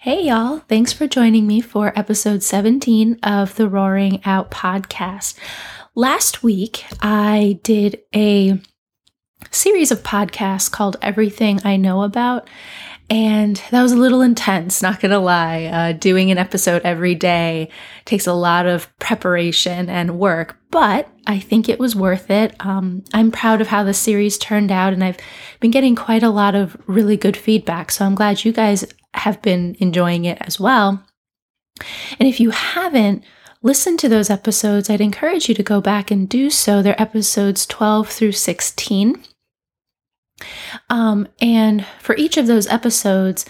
Hey, y'all. Thanks for joining me for episode 17 of the Roaring Out podcast. Last week, I did a series of podcasts called Everything I Know About. And that was a little intense, not gonna lie. Uh, doing an episode every day takes a lot of preparation and work, but I think it was worth it. Um, I'm proud of how the series turned out, and I've been getting quite a lot of really good feedback. So I'm glad you guys have been enjoying it as well. And if you haven't listened to those episodes, I'd encourage you to go back and do so. They're episodes 12 through 16. Um, and for each of those episodes,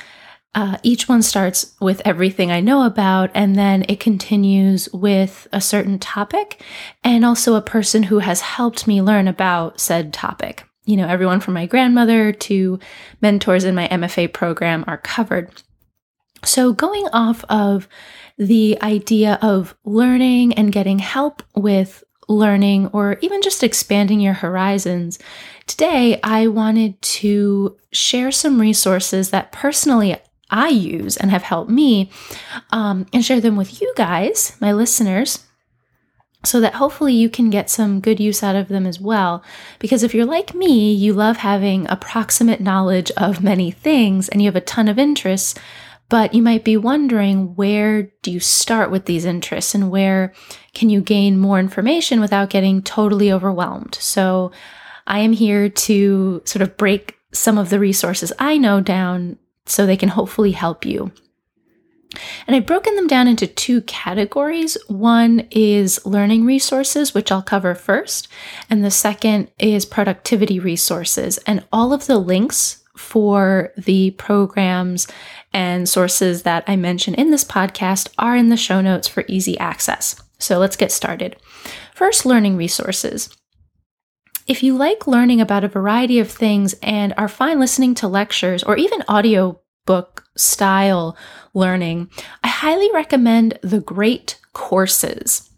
uh, each one starts with everything I know about, and then it continues with a certain topic and also a person who has helped me learn about said topic. You know, everyone from my grandmother to mentors in my MFA program are covered. So, going off of the idea of learning and getting help with learning or even just expanding your horizons, today I wanted to share some resources that personally I use and have helped me um, and share them with you guys, my listeners, so that hopefully you can get some good use out of them as well. Because if you're like me, you love having approximate knowledge of many things and you have a ton of interests but you might be wondering where do you start with these interests and where can you gain more information without getting totally overwhelmed? So I am here to sort of break some of the resources I know down so they can hopefully help you. And I've broken them down into two categories. One is learning resources, which I'll cover first, and the second is productivity resources. And all of the links for the programs and sources that I mention in this podcast are in the show notes for easy access. So let's get started. First, learning resources. If you like learning about a variety of things and are fine listening to lectures or even audiobook style learning, I highly recommend the great courses.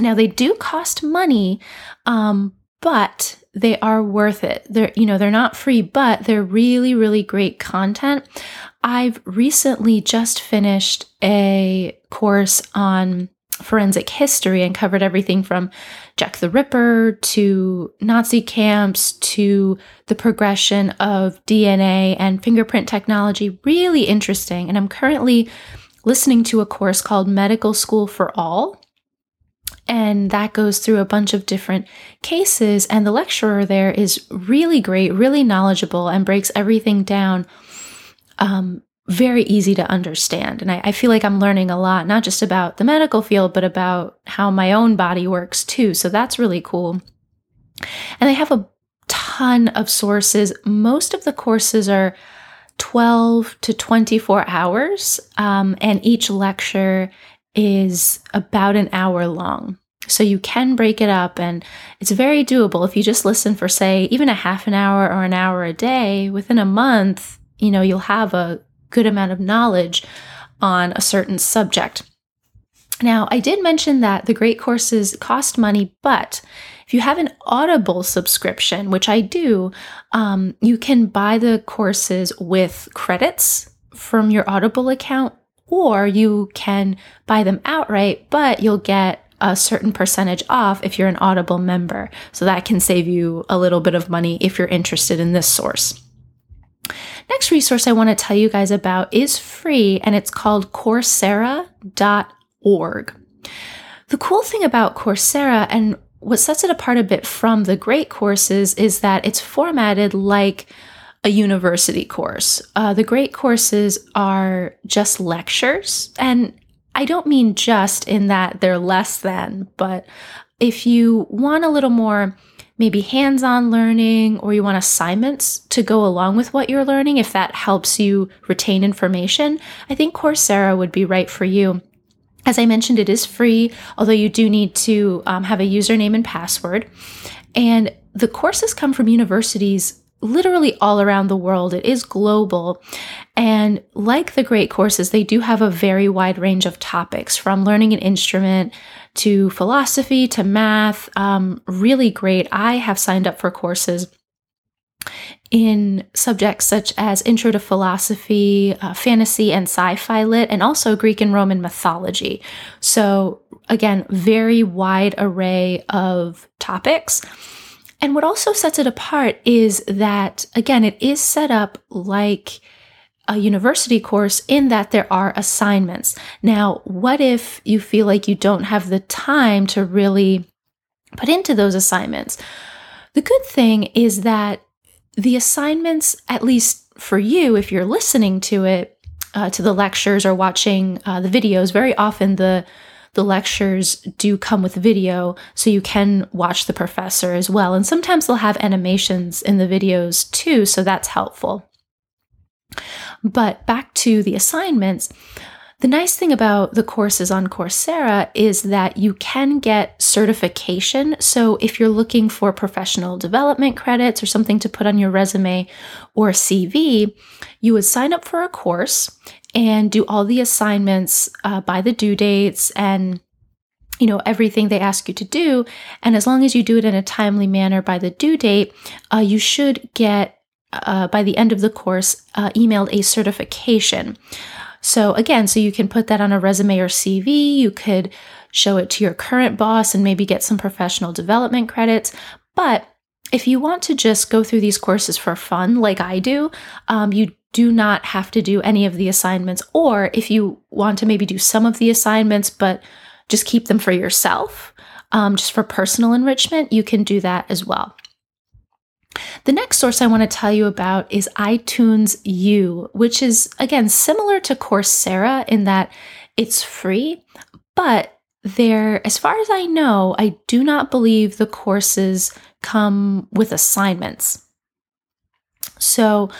Now, they do cost money, um, but they are worth it. They're, you know, they're not free, but they're really, really great content. I've recently just finished a course on forensic history and covered everything from Jack the Ripper to Nazi camps to the progression of DNA and fingerprint technology. Really interesting. And I'm currently listening to a course called Medical School for All and that goes through a bunch of different cases. And the lecturer there is really great, really knowledgeable, and breaks everything down um, very easy to understand. And I, I, feel like I'm learning a lot, not just about the medical field, but about how my own body works too. So that's really cool. And they have a ton of sources. Most of the courses are 12 to 24 hours, um, and each lecture is about an hour long. So you can break it up and it's very doable. If you just listen for, say, even a half an hour or an hour a day, within a month, you know, you'll have a good amount of knowledge on a certain subject. Now, I did mention that the great courses cost money, but if you have an Audible subscription, which I do, um, you can buy the courses with credits from your Audible account or you can buy them outright, but you'll get a certain percentage off if you're an Audible member. So that can save you a little bit of money if you're interested in this source. Next resource I want to tell you guys about is free and it's called Coursera.org. The cool thing about Coursera and what sets it apart a bit from the great courses is that it's formatted like a university course. Uh, the great courses are just lectures, and I don't mean just in that they're less than, but if you want a little more maybe hands on learning or you want assignments to go along with what you're learning, if that helps you retain information, I think Coursera would be right for you. As I mentioned, it is free, although you do need to um, have a username and password. And the courses come from universities literally all around the world. It is global. And like the great courses, they do have a very wide range of topics from learning an instrument to philosophy to math. Um, really great. I have signed up for courses in subjects such as Intro to Philosophy, uh, Fantasy, and Sci Fi Lit, and also Greek and Roman mythology. So, again, very wide array of topics. And what also sets it apart is that, again, it is set up like a university course in that there are assignments. Now, what if you feel like you don't have the time to really put into those assignments? The good thing is that the assignments, at least for you, if you're listening to it, uh, to the lectures or watching uh, the videos, very often the the lectures do come with video, so you can watch the professor as well. And sometimes they'll have animations in the videos too, so that's helpful. But back to the assignments, the nice thing about the courses on Coursera is that you can get certification. So if you're looking for professional development credits or something to put on your resume or CV, you would sign up for a course and do all the assignments uh, by the due dates and you know everything they ask you to do and as long as you do it in a timely manner by the due date uh, you should get uh, by the end of the course uh, emailed a certification so again, so you can put that on a resume or CV. You could show it to your current boss and maybe get some professional development credits. But if you want to just go through these courses for fun, like I do, um, you do not have to do any of the assignments. Or if you want to maybe do some of the assignments, but just keep them for yourself, um, just for personal enrichment, you can do that as well. The next source I want to tell you about is iTunes U, which is again similar to Coursera in that it's free, but there, as far as I know, I do not believe the courses come with assignments. So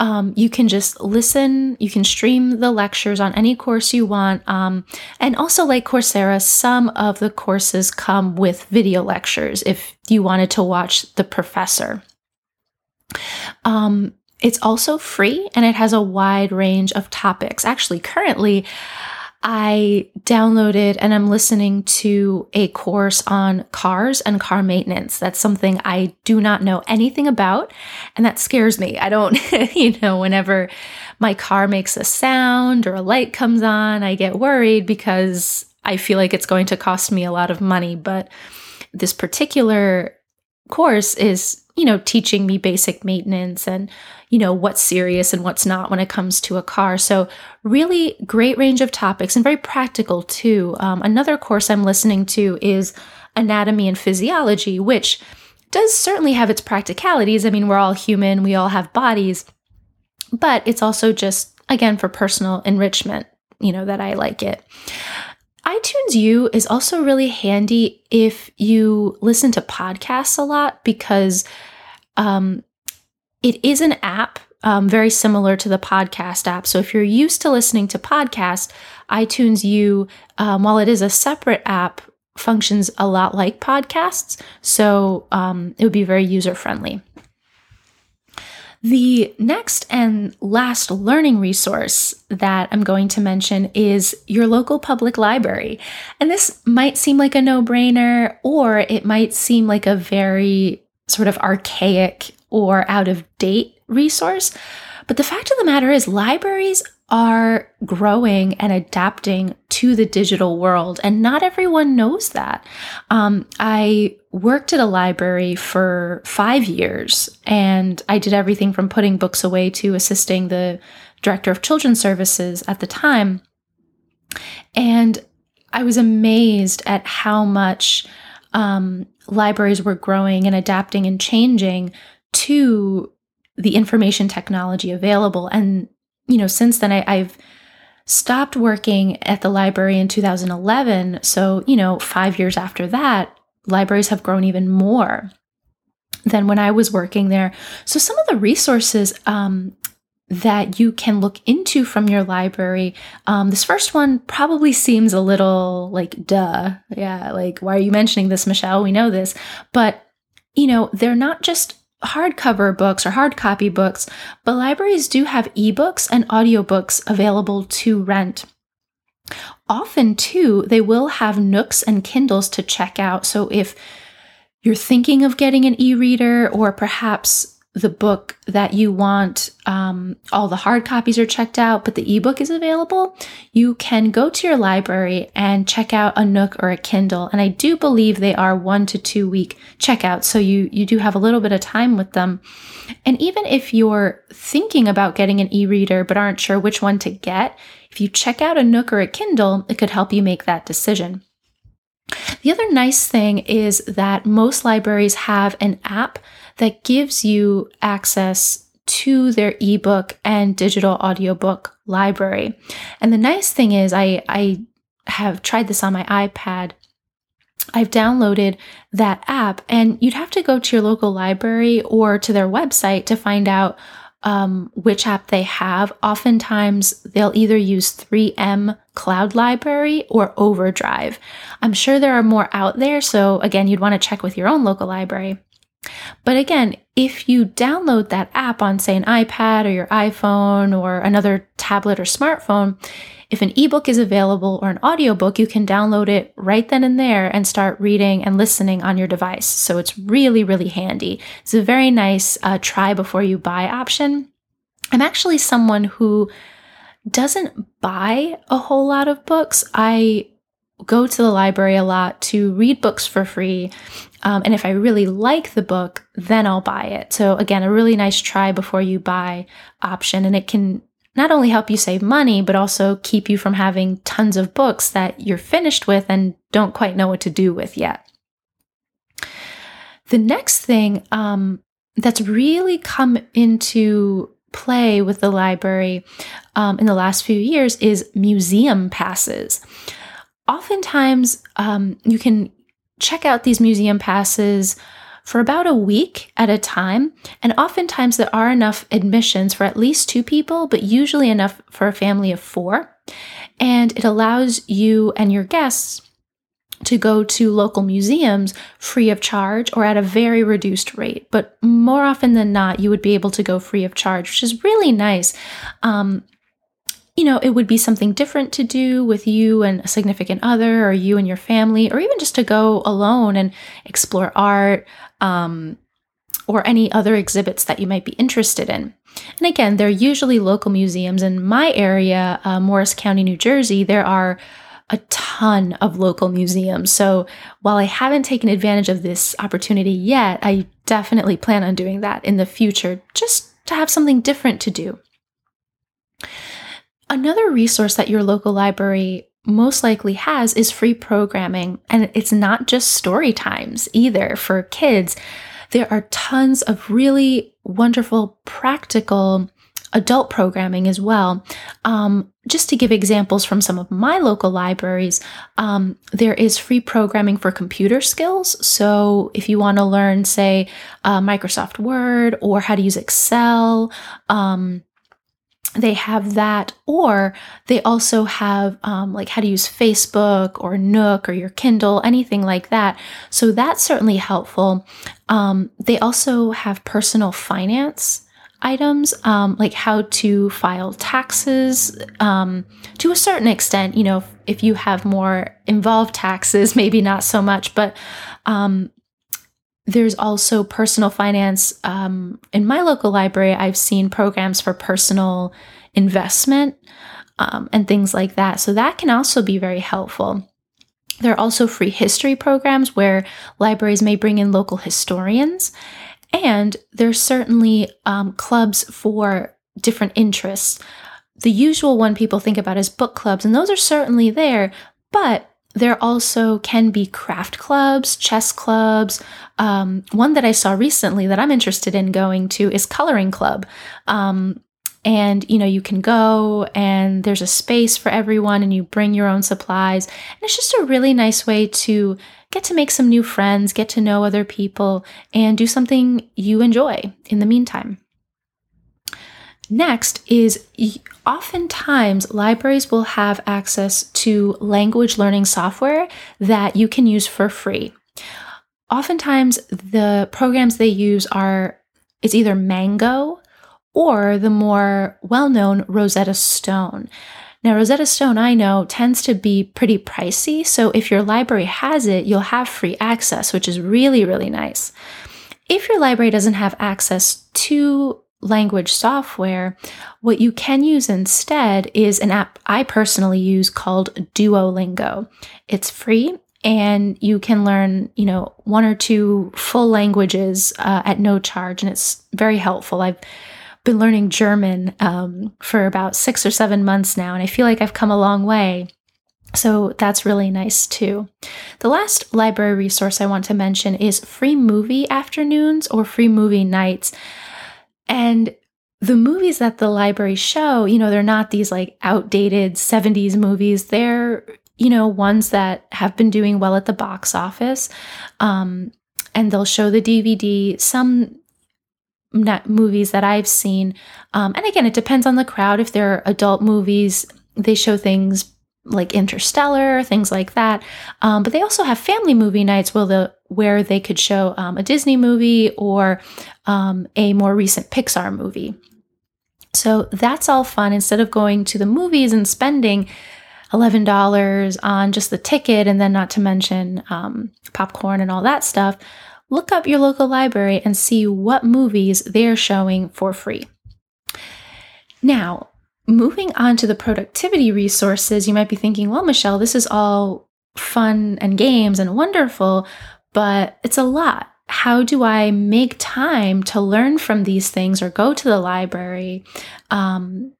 um, you can just listen, you can stream the lectures on any course you want. Um, and also, like Coursera, some of the courses come with video lectures if you wanted to watch the professor. Um, it's also free and it has a wide range of topics. Actually, currently, I downloaded and I'm listening to a course on cars and car maintenance. That's something I do not know anything about, and that scares me. I don't, you know, whenever my car makes a sound or a light comes on, I get worried because I feel like it's going to cost me a lot of money. But this particular course is you know, teaching me basic maintenance and, you know, what's serious and what's not when it comes to a car. So, really great range of topics and very practical too. Um, another course I'm listening to is Anatomy and Physiology, which does certainly have its practicalities. I mean, we're all human, we all have bodies, but it's also just, again, for personal enrichment, you know, that I like it iTunes U is also really handy if you listen to podcasts a lot because um, it is an app um, very similar to the podcast app. So if you're used to listening to podcasts, iTunes U, um, while it is a separate app, functions a lot like podcasts. So um, it would be very user friendly. The next and last learning resource that I'm going to mention is your local public library. And this might seem like a no brainer, or it might seem like a very sort of archaic or out of date resource. But the fact of the matter is, libraries are growing and adapting to the digital world, and not everyone knows that. Um, I worked at a library for five years, and I did everything from putting books away to assisting the director of children's services at the time. And I was amazed at how much um, libraries were growing and adapting and changing to the information technology available. And, you know, since then I, I've stopped working at the library in 2011. So, you know, five years after that, libraries have grown even more than when I was working there. So, some of the resources um, that you can look into from your library. Um, this first one probably seems a little like, duh. Yeah, like, why are you mentioning this, Michelle? We know this. But, you know, they're not just hardcover books or hard copy books, but libraries do have ebooks and audiobooks available to rent. Often, too, they will have Nooks and Kindles to check out. So if you're thinking of getting an e reader or perhaps the book that you want, um, all the hard copies are checked out, but the ebook is available, you can go to your library and check out a Nook or a Kindle. And I do believe they are one to two week checkouts. So you, you do have a little bit of time with them. And even if you're thinking about getting an e reader but aren't sure which one to get, if you check out a Nook or a Kindle, it could help you make that decision. The other nice thing is that most libraries have an app that gives you access to their ebook and digital audiobook library. And the nice thing is I I have tried this on my iPad. I've downloaded that app and you'd have to go to your local library or to their website to find out um, which app they have. Oftentimes, they'll either use 3M Cloud Library or Overdrive. I'm sure there are more out there, so again, you'd want to check with your own local library. But again, if you download that app on, say, an iPad or your iPhone or another tablet or smartphone, if an ebook is available or an audiobook, you can download it right then and there and start reading and listening on your device. So it's really, really handy. It's a very nice uh, try before you buy option. I'm actually someone who doesn't buy a whole lot of books. I go to the library a lot to read books for free. Um, and if I really like the book, then I'll buy it. So, again, a really nice try before you buy option. And it can not only help you save money, but also keep you from having tons of books that you're finished with and don't quite know what to do with yet. The next thing um, that's really come into play with the library um, in the last few years is museum passes. Oftentimes, um, you can check out these museum passes for about a week at a time. And oftentimes there are enough admissions for at least two people, but usually enough for a family of four. And it allows you and your guests to go to local museums free of charge or at a very reduced rate. But more often than not, you would be able to go free of charge, which is really nice. Um, you know, it would be something different to do with you and a significant other, or you and your family, or even just to go alone and explore art um, or any other exhibits that you might be interested in. And again, they're usually local museums. In my area, uh, Morris County, New Jersey, there are a ton of local museums. So while I haven't taken advantage of this opportunity yet, I definitely plan on doing that in the future just to have something different to do. Another resource that your local library most likely has is free programming. And it's not just story times either for kids. There are tons of really wonderful, practical adult programming as well. Um, just to give examples from some of my local libraries, um, there is free programming for computer skills. So if you want to learn, say, uh, Microsoft Word or how to use Excel, um, they have that, or they also have um, like how to use Facebook or Nook or your Kindle, anything like that. So that's certainly helpful. Um, they also have personal finance items, um, like how to file taxes um, to a certain extent. You know, if, if, you have more involved taxes, maybe not so much, but um, there's also personal finance. Um, in my local library, I've seen programs for personal investment um, and things like that. So that can also be very helpful. There are also free history programs where libraries may bring in local historians. And there's certainly um, clubs for different interests. The usual one people think about is book clubs, and those are certainly there, but there also can be craft clubs, chess clubs. Um, one that I saw recently that I'm interested in going to is Coloring Club. Um, and you know you can go and there's a space for everyone and you bring your own supplies and it's just a really nice way to get to make some new friends get to know other people and do something you enjoy in the meantime next is oftentimes libraries will have access to language learning software that you can use for free oftentimes the programs they use are it's either mango or the more well known Rosetta Stone. Now, Rosetta Stone, I know, tends to be pretty pricey. So if your library has it, you'll have free access, which is really, really nice. if your library doesn't have access to language software, what you can use instead is an app I personally use called Duolingo. It's free and you can learn, you know, one or two full languages uh, at no charge, and it's very helpful. I've been learning German um, for about six or seven months now, and I feel like I've come a long way. So that's really nice too. The last library resource I want to mention is free movie afternoons or free movie nights. And the movies that the library show, you know, they're not these like outdated 70s movies. They're, you know, ones that have been doing well at the box office. Um, and they'll show the DVD. Some movies that I've seen, um, and again, it depends on the crowd. If they're adult movies, they show things like Interstellar, things like that. Um, but they also have family movie nights where the where they could show um, a Disney movie or um, a more recent Pixar movie. So that's all fun. Instead of going to the movies and spending $11 on just the ticket, and then not to mention um, popcorn and all that stuff, look up your local library and see what movies they're showing for free. Now, moving on to the productivity resources, you might be thinking, well, Michelle, this is all fun and games and wonderful, but it's a lot. How do I make time to learn from these things or go to the library? Um,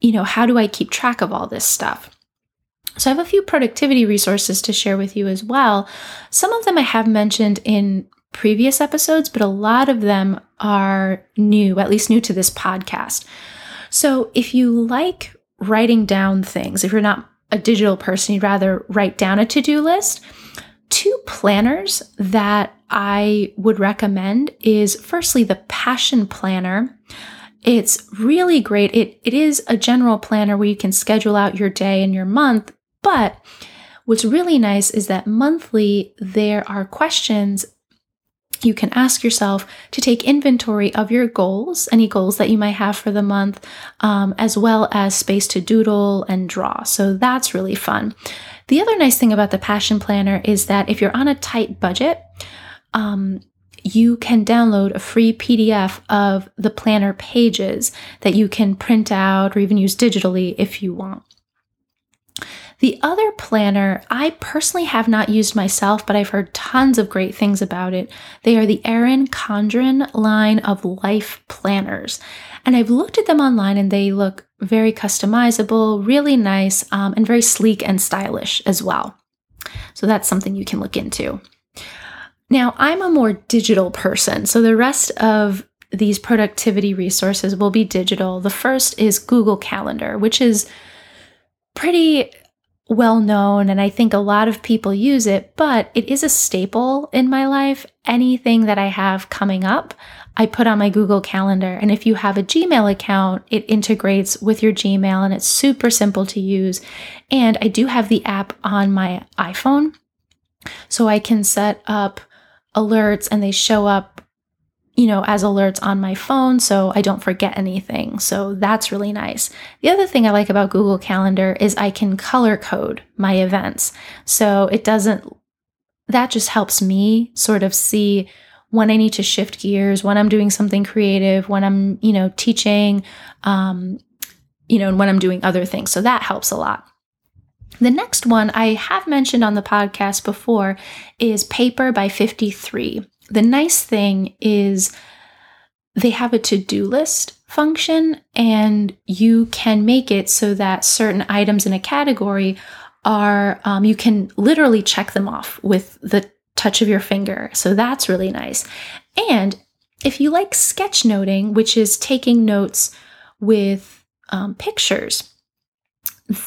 you know, how do I keep track of all this stuff? So, I have a few productivity resources to share with you as well. Some of them I have mentioned in previous episodes, but a lot of them are new, at least new to this podcast. So, if you like writing down things, if you're not a digital person, you'd rather write down a to do list, two planners that I would recommend is firstly the Passion Planner. It's really great. It, it is a general planner where you can schedule out your day and your month, but what's really nice is that monthly there are questions you can ask yourself to take inventory of your goals, any goals that you might have for the month, um, as well as space to doodle and draw. So that's really fun. The other nice thing about the Passion Planner is that if you're on a tight budget, um, you can download a free PDF of the planner pages that you can print out or even use digitally if you want. The other planner I personally have not used myself, but I've heard tons of great things about it. They are the Erin Condren line of life planners. And I've looked at them online and they look very customizable, really nice, um, and very sleek and stylish as well. So that's something you can look into. Now, I'm a more digital person, so the rest of these productivity resources will be digital. The first is Google Calendar, which is pretty well known and I think a lot of people use it, but it is a staple in my life. Anything that I have coming up, I put on my Google Calendar. And if you have a Gmail account, it integrates with your Gmail and it's super simple to use. And I do have the app on my iPhone. So I can set up alerts and they show up you know, as alerts on my phone so I don't forget anything. So that's really nice. The other thing I like about Google Calendar is I can color code my events. So it doesn't, that just helps me sort of see when I need to shift gears, when I'm doing something creative, when I'm, you know, teaching, um, you know, and when I'm doing other things. So that helps a lot. The next one I have mentioned on the podcast before is Paper by 53 the nice thing is they have a to do list function, and you can make it so that certain items in a category are, um, you can literally check them off with the touch of your finger. So that's really nice. And if you like sketchnoting, which is taking notes with um, pictures,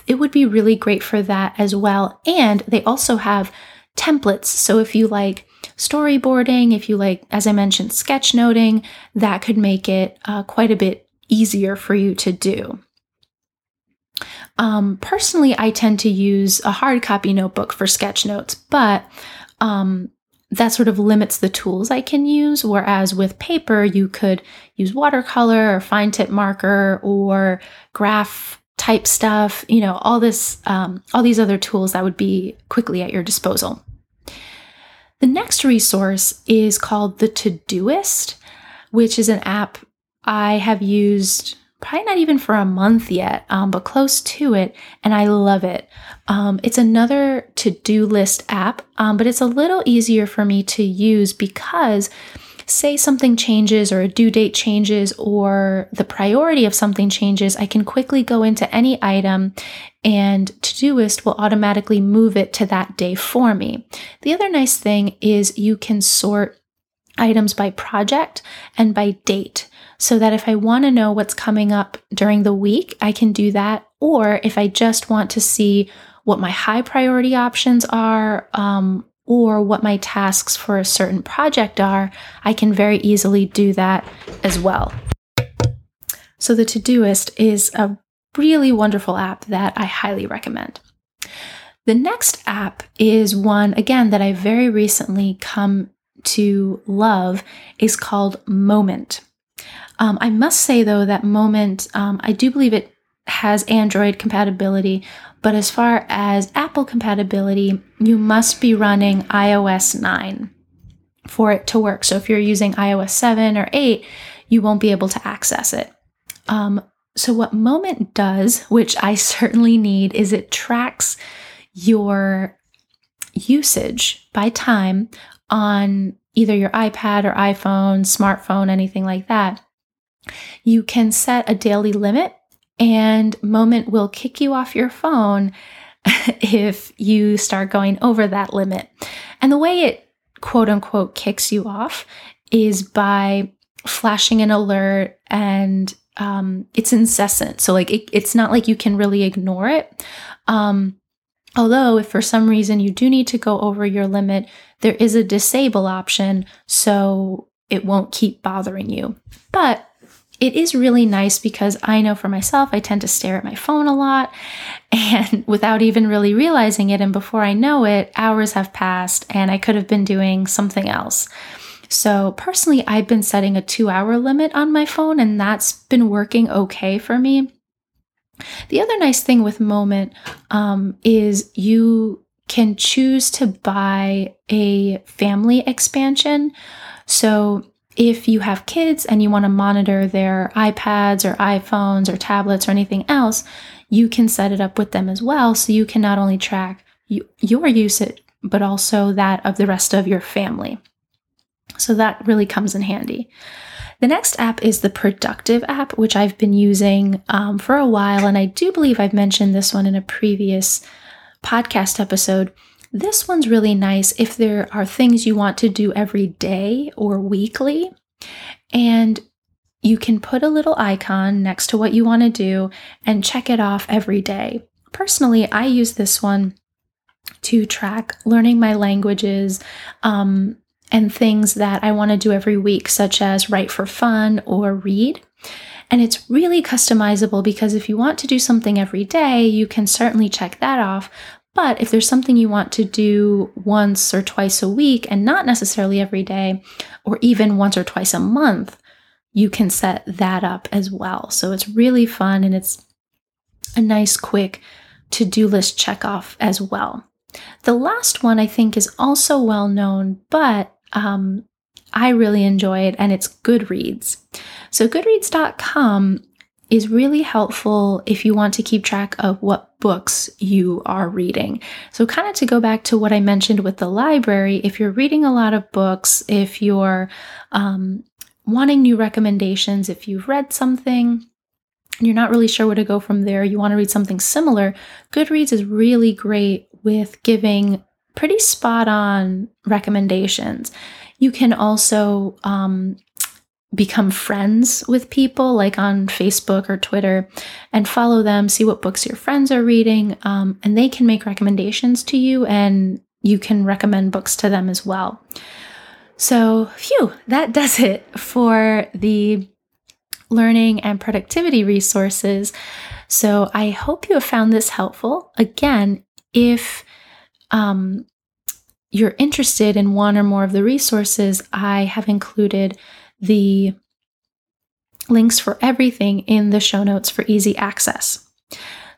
it would be really great for that as well. And they also have templates. So if you like storyboarding, if you like, as I mentioned, sketchnoting, that could make it uh, quite a bit easier for you to do. Um, personally, I tend to use a hard copy notebook for sketch notes, but um, that sort of limits the tools I can use. Whereas with paper, you could use watercolor or fine tip marker or graph type stuff, you know, all this, um, all these other tools that would be quickly at your disposal. The next resource is called the Todoist, which is an app I have used probably not even for a month yet, um, but close to it, and I love it. Um, it's another to do list app, um, but it's a little easier for me to use because say something changes or a due date changes or the priority of something changes, I can quickly go into any item and Todoist will automatically move it to that day for me. The other nice thing is you can sort items by project and by date so that if I want to know what's coming up during the week, I can do that. Or if I just want to see what my high priority options are, um, or what my tasks for a certain project are, I can very easily do that as well. So the Todoist is a really wonderful app that I highly recommend. The next app is one, again, that I very recently come to love, is called Moment. Um, I must say, though, that Moment, um, I do believe it has Android compatibility, but as far as Apple compatibility, you must be running iOS 9 for it to work. So if you're using iOS 7 or 8, you won't be able to access it. Um, so, what Moment does, which I certainly need, is it tracks your usage by time on either your iPad or iPhone, smartphone, anything like that. You can set a daily limit and Moment will kick you off your phone if you start going over that limit. And the way it quote unquote kicks you off is by flashing an alert and um, it's incessant. So, like, it, it's not like you can really ignore it. Um, although, if for some reason you do need to go over your limit, there is a disable option so it won't keep bothering you. But it is really nice because I know for myself, I tend to stare at my phone a lot and without even really realizing it. And before I know it, hours have passed and I could have been doing something else. So, personally, I've been setting a two hour limit on my phone and that's been working okay for me. The other nice thing with Moment um, is you can choose to buy a family expansion. So, if you have kids and you want to monitor their iPads or iPhones or tablets or anything else, you can set it up with them as well. So you can not only track you, your usage, but also that of the rest of your family. So that really comes in handy. The next app is the Productive app, which I've been using um, for a while. And I do believe I've mentioned this one in a previous podcast episode. This one's really nice if there are things you want to do every day or weekly. And you can put a little icon next to what you want to do and check it off every day. Personally, I use this one to track learning my languages um, and things that I want to do every week, such as write for fun or read. And it's really customizable because if you want to do something every day, you can certainly check that off. But if there's something you want to do once or twice a week and not necessarily every day, or even once or twice a month, you can set that up as well. So it's really fun and it's a nice, quick to do list check off as well. The last one I think is also well known, but um, I really enjoy it, and it's Goodreads. So, Goodreads.com is really helpful if you want to keep track of what books you are reading. So, kind of to go back to what I mentioned with the library, if you're reading a lot of books, if you're um, wanting new recommendations, if you've read something, and you're not really sure where to go from there, you want to read something similar, Goodreads is really great with giving pretty spot on recommendations. You can also um, become friends with people like on Facebook or Twitter and follow them, see what books your friends are reading, um, and they can make recommendations to you and you can recommend books to them as well. So, phew, that does it for the learning and productivity resources. So, I hope you have found this helpful. Again, if um, you're interested in one or more of the resources, I have included the links for everything in the show notes for easy access.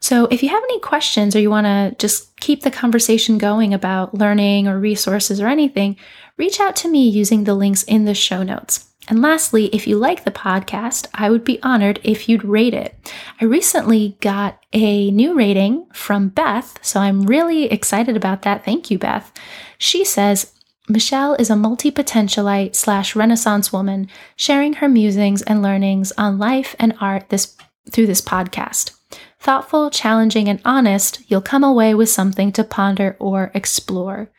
So, if you have any questions or you want to just keep the conversation going about learning or resources or anything, reach out to me using the links in the show notes. And lastly, if you like the podcast, I would be honored if you'd rate it. I recently got a new rating from Beth, so I'm really excited about that. Thank you, Beth. She says, Michelle is a multi potentialite slash Renaissance woman sharing her musings and learnings on life and art this through this podcast. Thoughtful, challenging, and honest, you'll come away with something to ponder or explore.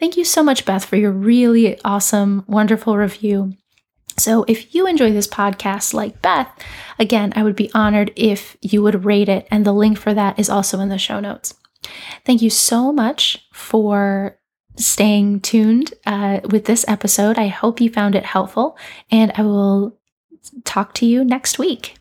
Thank you so much, Beth, for your really awesome, wonderful review. So, if you enjoy this podcast like Beth, again, I would be honored if you would rate it, and the link for that is also in the show notes. Thank you so much for staying tuned uh, with this episode. I hope you found it helpful, and I will talk to you next week.